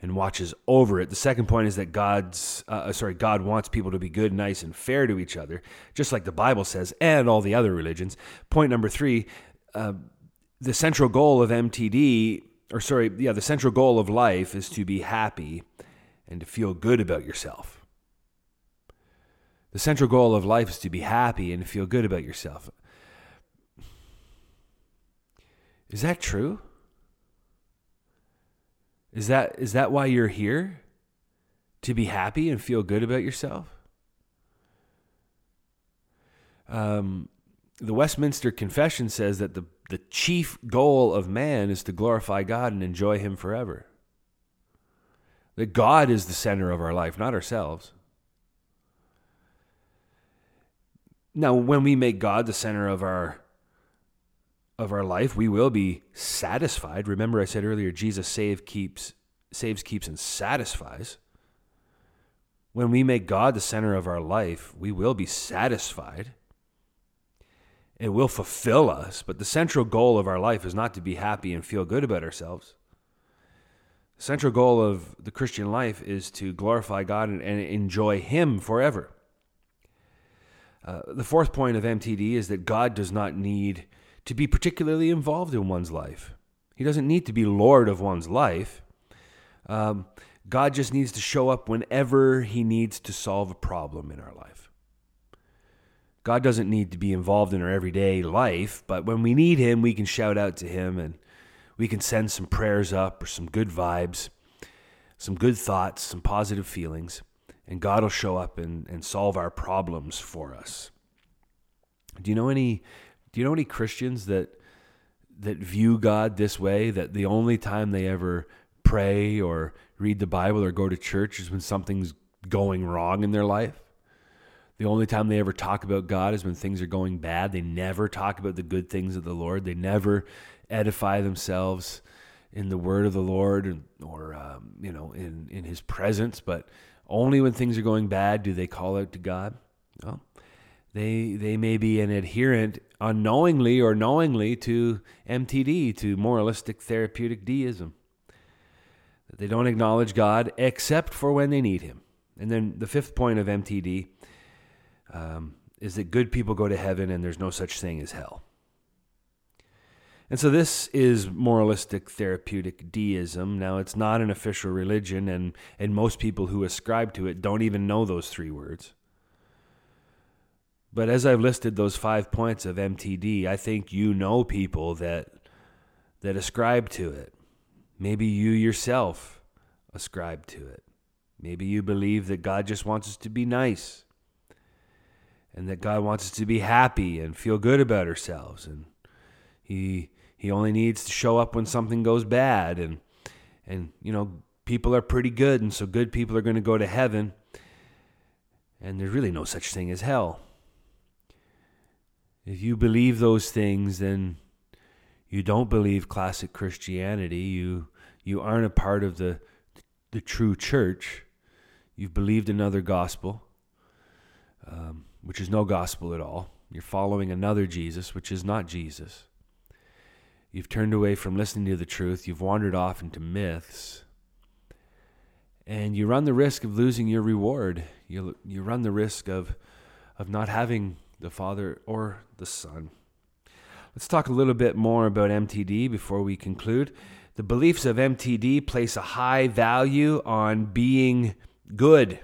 and watches over it. The second point is that God's uh, uh, sorry, God wants people to be good, nice, and fair to each other, just like the Bible says, and all the other religions. Point number three: uh, the central goal of MTD, or sorry, yeah, the central goal of life is to be happy and to feel good about yourself. The central goal of life is to be happy and feel good about yourself. Is that true? Is that is that why you're here? To be happy and feel good about yourself? Um, the Westminster Confession says that the, the chief goal of man is to glorify God and enjoy Him forever. That God is the center of our life, not ourselves. Now, when we make God the center of our of our life, we will be satisfied. Remember, I said earlier, Jesus save, keeps, saves, keeps, and satisfies. When we make God the center of our life, we will be satisfied. It will fulfill us, but the central goal of our life is not to be happy and feel good about ourselves. The central goal of the Christian life is to glorify God and, and enjoy Him forever. Uh, the fourth point of MTD is that God does not need to be particularly involved in one's life. He doesn't need to be Lord of one's life. Um, God just needs to show up whenever He needs to solve a problem in our life. God doesn't need to be involved in our everyday life, but when we need Him, we can shout out to Him and we can send some prayers up or some good vibes, some good thoughts, some positive feelings and God will show up and, and solve our problems for us. Do you know any do you know any Christians that that view God this way that the only time they ever pray or read the Bible or go to church is when something's going wrong in their life? The only time they ever talk about God is when things are going bad. They never talk about the good things of the Lord. They never edify themselves in the word of the Lord or, um, you know, in, in his presence. But only when things are going bad do they call out to God. Well, they they may be an adherent unknowingly or knowingly to MTD, to moralistic therapeutic deism. They don't acknowledge God except for when they need Him. And then the fifth point of MTD um, is that good people go to heaven and there's no such thing as hell. And so this is moralistic therapeutic deism. Now, it's not an official religion, and, and most people who ascribe to it don't even know those three words. But as I've listed those five points of MTD, I think you know people that that ascribe to it. Maybe you yourself ascribe to it. Maybe you believe that God just wants us to be nice and that God wants us to be happy and feel good about ourselves and he he only needs to show up when something goes bad and and you know people are pretty good and so good people are going to go to heaven and there's really no such thing as hell If you believe those things, then you don't believe classic Christianity. You you aren't a part of the the true church. You've believed another gospel, um, which is no gospel at all. You're following another Jesus, which is not Jesus. You've turned away from listening to the truth. You've wandered off into myths. And you run the risk of losing your reward. You, you run the risk of, of not having the Father or the Son. Let's talk a little bit more about MTD before we conclude. The beliefs of MTD place a high value on being good.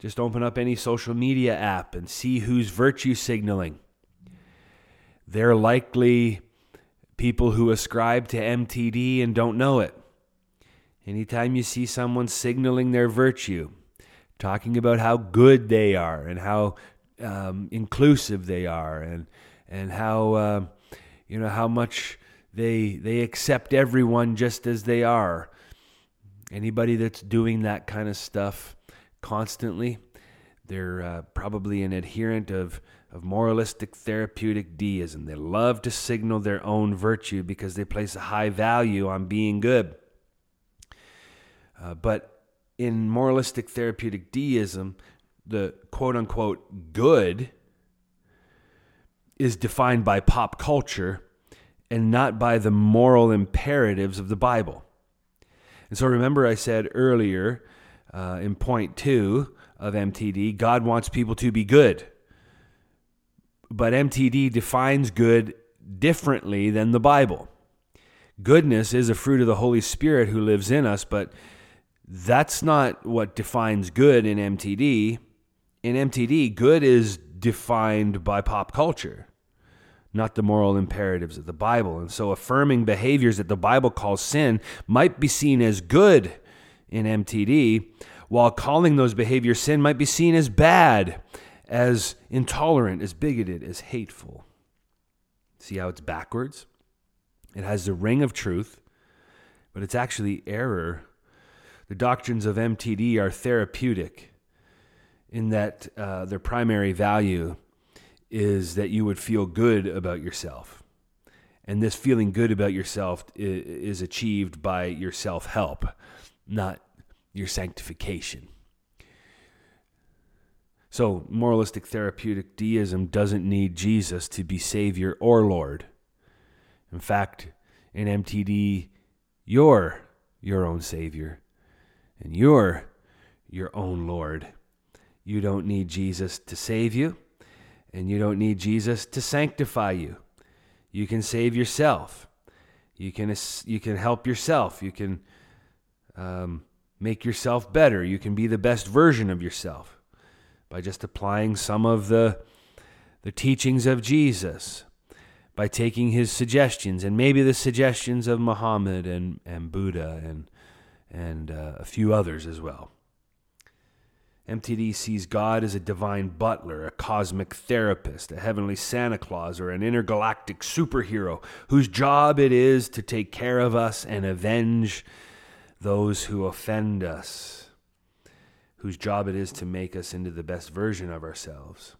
Just open up any social media app and see who's virtue signaling. They're likely people who ascribe to MTD and don't know it. Anytime you see someone signaling their virtue, talking about how good they are and how um, inclusive they are and and how uh, you know how much they they accept everyone just as they are. Anybody that's doing that kind of stuff constantly, they're uh, probably an adherent of of moralistic therapeutic deism. They love to signal their own virtue because they place a high value on being good. Uh, but in moralistic therapeutic deism, the quote unquote good is defined by pop culture and not by the moral imperatives of the Bible. And so remember, I said earlier uh, in point two of MTD God wants people to be good. But MTD defines good differently than the Bible. Goodness is a fruit of the Holy Spirit who lives in us, but that's not what defines good in MTD. In MTD, good is defined by pop culture not the moral imperatives of the Bible. And so affirming behaviors that the Bible calls sin might be seen as good in MTD, while calling those behaviors sin might be seen as bad, as intolerant, as bigoted, as hateful. See how it's backwards? It has the ring of truth, but it's actually error. The doctrines of MTD are therapeutic in that uh, their primary value is that you would feel good about yourself. And this feeling good about yourself is achieved by your self help, not your sanctification. So, moralistic therapeutic deism doesn't need Jesus to be Savior or Lord. In fact, in MTD, you're your own Savior and you're your own Lord. You don't need Jesus to save you. And you don't need Jesus to sanctify you. You can save yourself. You can, you can help yourself. You can um, make yourself better. You can be the best version of yourself by just applying some of the, the teachings of Jesus, by taking his suggestions, and maybe the suggestions of Muhammad and, and Buddha and, and uh, a few others as well. MTD sees God as a divine butler, a cosmic therapist, a heavenly Santa Claus, or an intergalactic superhero whose job it is to take care of us and avenge those who offend us, whose job it is to make us into the best version of ourselves,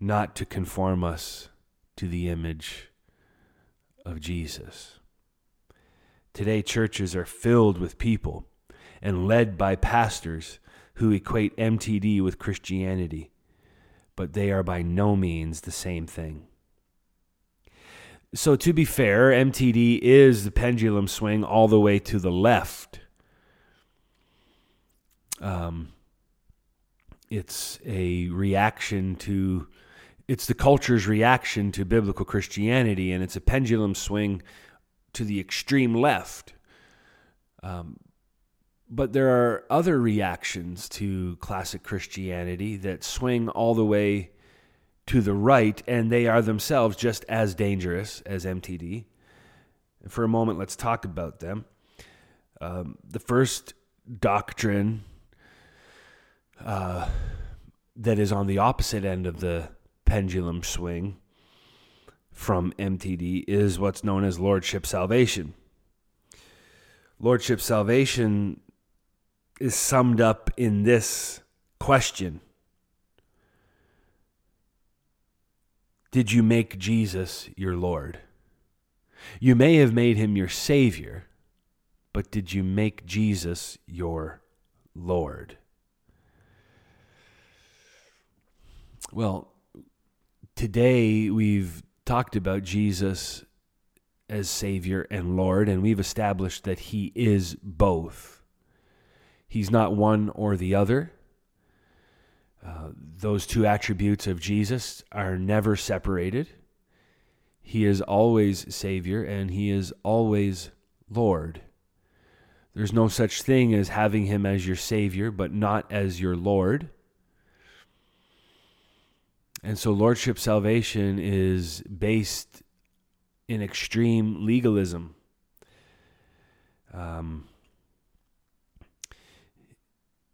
not to conform us to the image of Jesus. Today, churches are filled with people and led by pastors who equate MTD with Christianity, but they are by no means the same thing. So, to be fair, MTD is the pendulum swing all the way to the left. Um, it's a reaction to, it's the culture's reaction to biblical Christianity, and it's a pendulum swing to the extreme left. Um, but there are other reactions to classic Christianity that swing all the way to the right, and they are themselves just as dangerous as MTD. For a moment, let's talk about them. Um, the first doctrine uh, that is on the opposite end of the pendulum swing from MTD is what's known as Lordship Salvation. Lordship Salvation is summed up in this question did you make Jesus your Lord? You may have made him your Savior, but did you make Jesus your Lord? Well, today we've talked about Jesus as Savior and Lord, and we've established that He is both. He's not one or the other. Uh, those two attributes of Jesus are never separated. He is always Savior and He is always Lord. There's no such thing as having Him as your Savior, but not as your Lord. And so, Lordship salvation is based in extreme legalism. Um,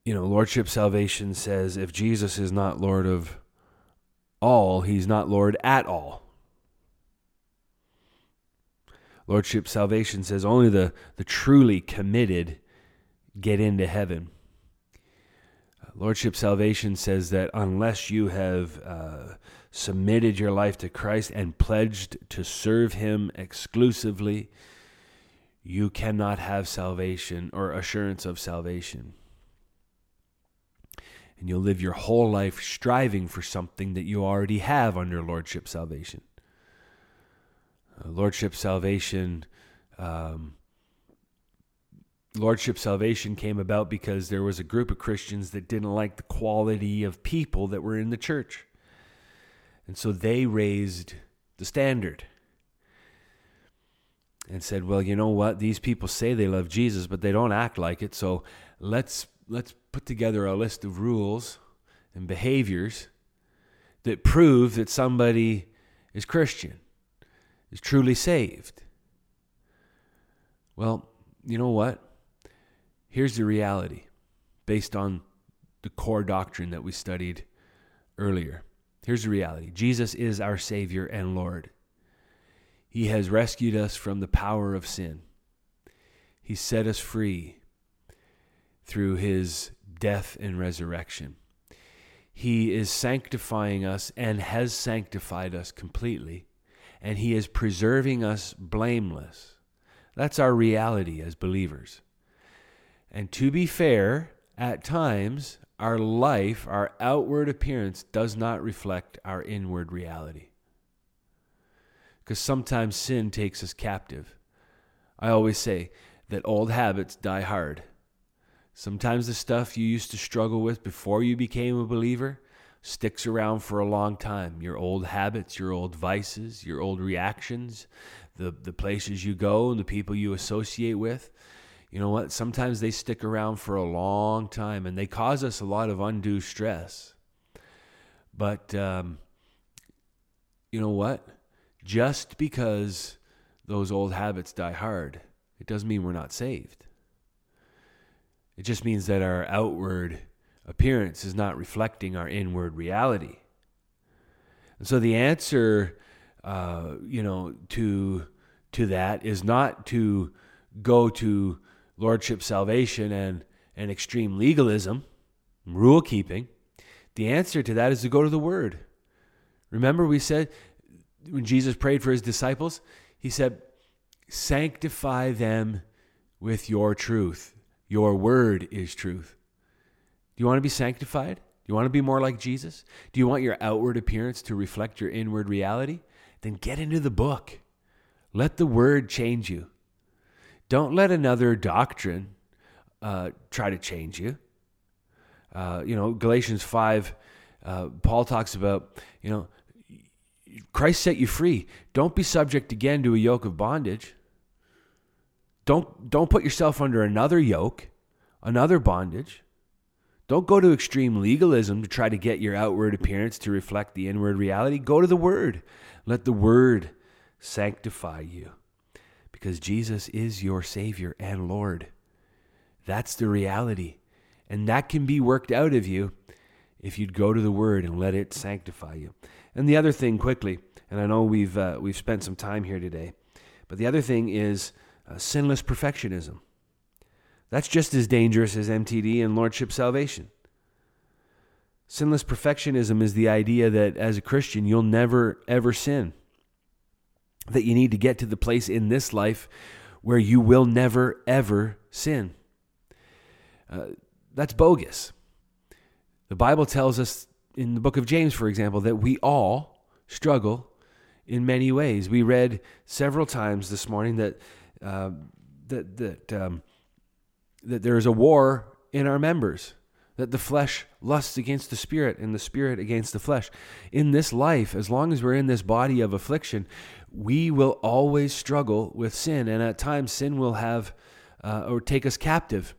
you know, Lordship salvation says if Jesus is not Lord of all, he's not Lord at all. Lordship salvation says only the, the truly committed get into heaven. Lordship salvation says that unless you have uh, submitted your life to Christ and pledged to serve Him exclusively, you cannot have salvation or assurance of salvation. And you'll live your whole life striving for something that you already have under Lordship salvation. Uh, Lordship salvation. Um, Lordship salvation came about because there was a group of Christians that didn't like the quality of people that were in the church. And so they raised the standard and said, "Well, you know what? These people say they love Jesus, but they don't act like it. So let's let's put together a list of rules and behaviors that prove that somebody is Christian, is truly saved." Well, you know what? Here's the reality based on the core doctrine that we studied earlier. Here's the reality Jesus is our Savior and Lord. He has rescued us from the power of sin, He set us free through His death and resurrection. He is sanctifying us and has sanctified us completely, and He is preserving us blameless. That's our reality as believers. And to be fair, at times, our life, our outward appearance, does not reflect our inward reality. Because sometimes sin takes us captive. I always say that old habits die hard. Sometimes the stuff you used to struggle with before you became a believer sticks around for a long time. Your old habits, your old vices, your old reactions, the, the places you go, and the people you associate with you know what? Sometimes they stick around for a long time and they cause us a lot of undue stress. But um, you know what? Just because those old habits die hard, it doesn't mean we're not saved. It just means that our outward appearance is not reflecting our inward reality. And so the answer, uh, you know, to to that is not to go to lordship salvation and, and extreme legalism, rule keeping, the answer to that is to go to the Word. Remember, we said when Jesus prayed for his disciples, he said, Sanctify them with your truth. Your word is truth. Do you want to be sanctified? Do you want to be more like Jesus? Do you want your outward appearance to reflect your inward reality? Then get into the book. Let the word change you. Don't let another doctrine uh, try to change you. Uh, you know, Galatians 5, uh, Paul talks about, you know, Christ set you free. Don't be subject again to a yoke of bondage. Don't, don't put yourself under another yoke, another bondage. Don't go to extreme legalism to try to get your outward appearance to reflect the inward reality. Go to the Word. Let the Word sanctify you because Jesus is your Savior and Lord. That's the reality. And that can be worked out of you if you'd go to the Word and let it sanctify you. And the other thing, quickly, and I know we've, uh, we've spent some time here today, but the other thing is uh, sinless perfectionism. That's just as dangerous as MTD and Lordship salvation. Sinless perfectionism is the idea that as a Christian, you'll never, ever sin. That you need to get to the place in this life where you will never, ever sin. Uh, that's bogus. The Bible tells us in the book of James, for example, that we all struggle in many ways. We read several times this morning that uh, that that um, that there is a war in our members that the flesh lusts against the spirit and the spirit against the flesh. In this life, as long as we're in this body of affliction, we will always struggle with sin, and at times sin will have uh, or take us captive,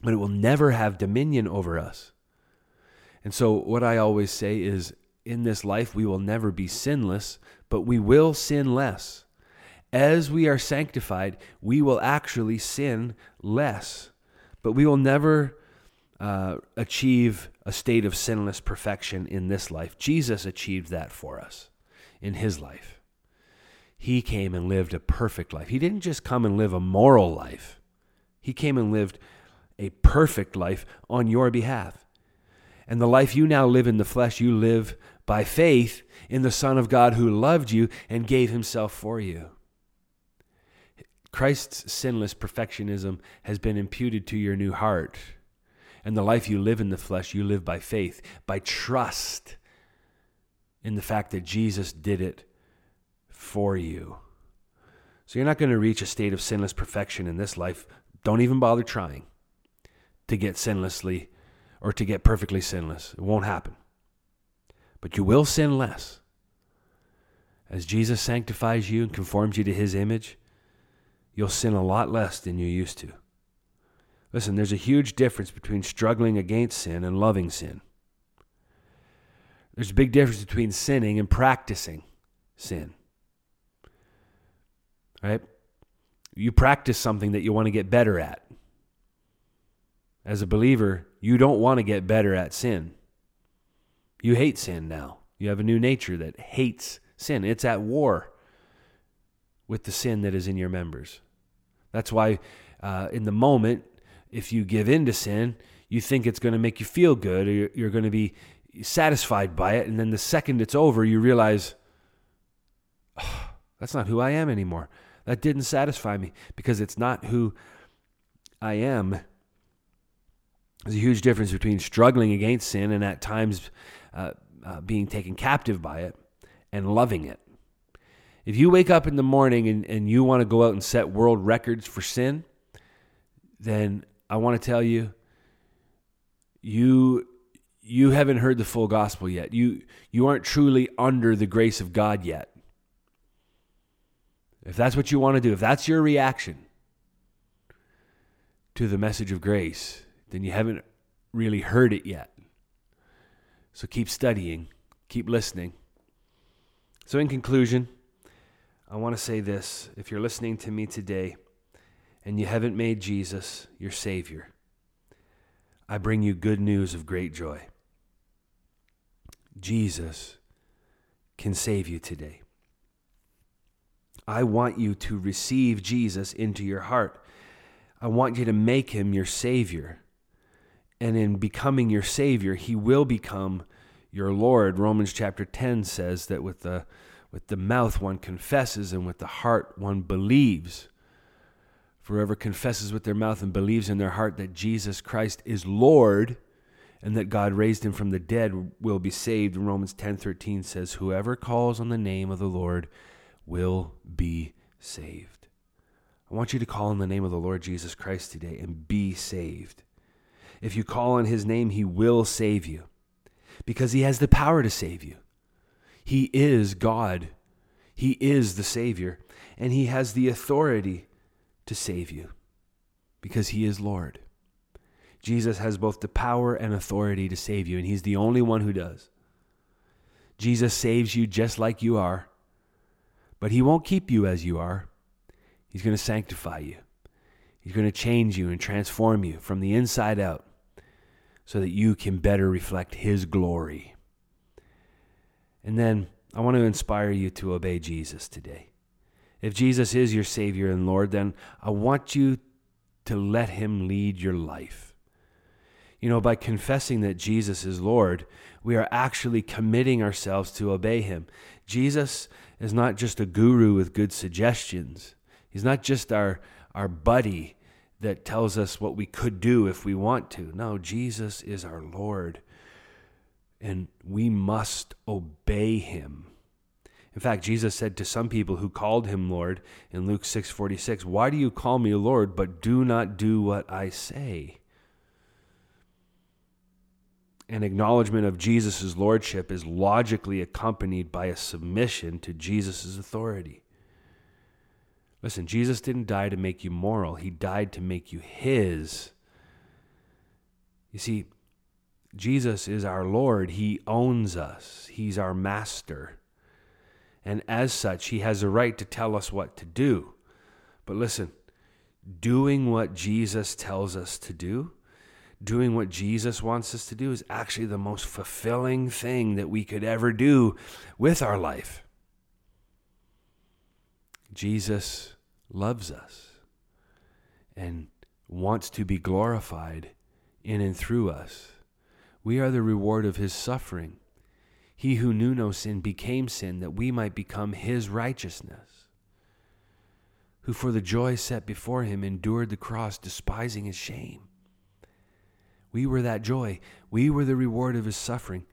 but it will never have dominion over us. And so, what I always say is in this life, we will never be sinless, but we will sin less. As we are sanctified, we will actually sin less, but we will never uh, achieve a state of sinless perfection in this life. Jesus achieved that for us in his life. He came and lived a perfect life. He didn't just come and live a moral life, he came and lived a perfect life on your behalf. And the life you now live in the flesh, you live by faith in the Son of God who loved you and gave himself for you. Christ's sinless perfectionism has been imputed to your new heart. And the life you live in the flesh, you live by faith, by trust in the fact that Jesus did it for you. So you're not going to reach a state of sinless perfection in this life. Don't even bother trying to get sinlessly or to get perfectly sinless. It won't happen. But you will sin less. As Jesus sanctifies you and conforms you to his image, you'll sin a lot less than you used to. Listen, there's a huge difference between struggling against sin and loving sin. There's a big difference between sinning and practicing sin. Right? You practice something that you want to get better at. As a believer, you don't want to get better at sin. You hate sin now. You have a new nature that hates sin. It's at war with the sin that is in your members. That's why, uh, in the moment, if you give in to sin, you think it's going to make you feel good or you're going to be satisfied by it. And then the second it's over, you realize, oh, that's not who I am anymore. That didn't satisfy me because it's not who I am. There's a huge difference between struggling against sin and at times uh, uh, being taken captive by it and loving it. If you wake up in the morning and, and you want to go out and set world records for sin, then I want to tell you, you you haven't heard the full gospel yet. You you aren't truly under the grace of God yet. If that's what you want to do, if that's your reaction to the message of grace, then you haven't really heard it yet. So keep studying, keep listening. So, in conclusion, I want to say this if you're listening to me today, and you haven't made Jesus your Savior, I bring you good news of great joy. Jesus can save you today. I want you to receive Jesus into your heart. I want you to make him your Savior. And in becoming your Savior, he will become your Lord. Romans chapter 10 says that with the, with the mouth one confesses and with the heart one believes. Whoever confesses with their mouth and believes in their heart that Jesus Christ is Lord and that God raised him from the dead will be saved. Romans 10:13 says whoever calls on the name of the Lord will be saved. I want you to call on the name of the Lord Jesus Christ today and be saved. If you call on his name, he will save you because he has the power to save you. He is God. He is the Savior, and he has the authority to save you because he is Lord. Jesus has both the power and authority to save you, and he's the only one who does. Jesus saves you just like you are, but he won't keep you as you are. He's going to sanctify you. He's going to change you and transform you from the inside out so that you can better reflect his glory. And then I want to inspire you to obey Jesus today. If Jesus is your Savior and Lord, then I want you to let Him lead your life. You know, by confessing that Jesus is Lord, we are actually committing ourselves to obey him. Jesus is not just a guru with good suggestions. He's not just our our buddy that tells us what we could do if we want to. No, Jesus is our Lord. And we must obey him. In fact, Jesus said to some people who called him Lord in Luke 6:46, "Why do you call me Lord but do not do what I say?" An acknowledgement of Jesus' lordship is logically accompanied by a submission to Jesus' authority. Listen, Jesus didn't die to make you moral, He died to make you His. You see, Jesus is our Lord. He owns us, He's our master. And as such, He has a right to tell us what to do. But listen, doing what Jesus tells us to do, doing what Jesus wants us to do, is actually the most fulfilling thing that we could ever do with our life. Jesus loves us and wants to be glorified in and through us. We are the reward of his suffering. He who knew no sin became sin that we might become his righteousness. Who for the joy set before him endured the cross, despising his shame. We were that joy. We were the reward of his suffering.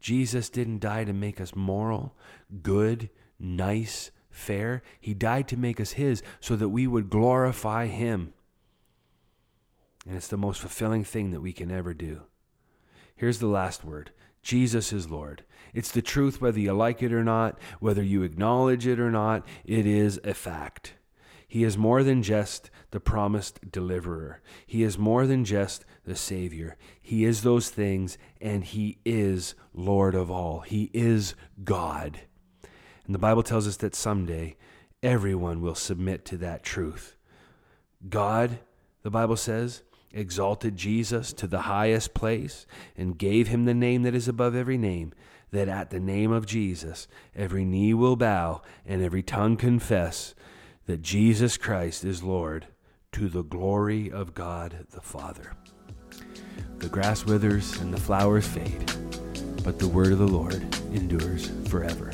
Jesus didn't die to make us moral, good, nice, fair. He died to make us His so that we would glorify Him. And it's the most fulfilling thing that we can ever do. Here's the last word Jesus is Lord. It's the truth whether you like it or not, whether you acknowledge it or not, it is a fact. He is more than just the promised deliverer. He is more than just the Savior. He is those things, and He is Lord of all. He is God. And the Bible tells us that someday everyone will submit to that truth. God, the Bible says, exalted Jesus to the highest place and gave him the name that is above every name, that at the name of Jesus every knee will bow and every tongue confess that Jesus Christ is Lord to the glory of God the Father. The grass withers and the flowers fade, but the word of the Lord endures forever.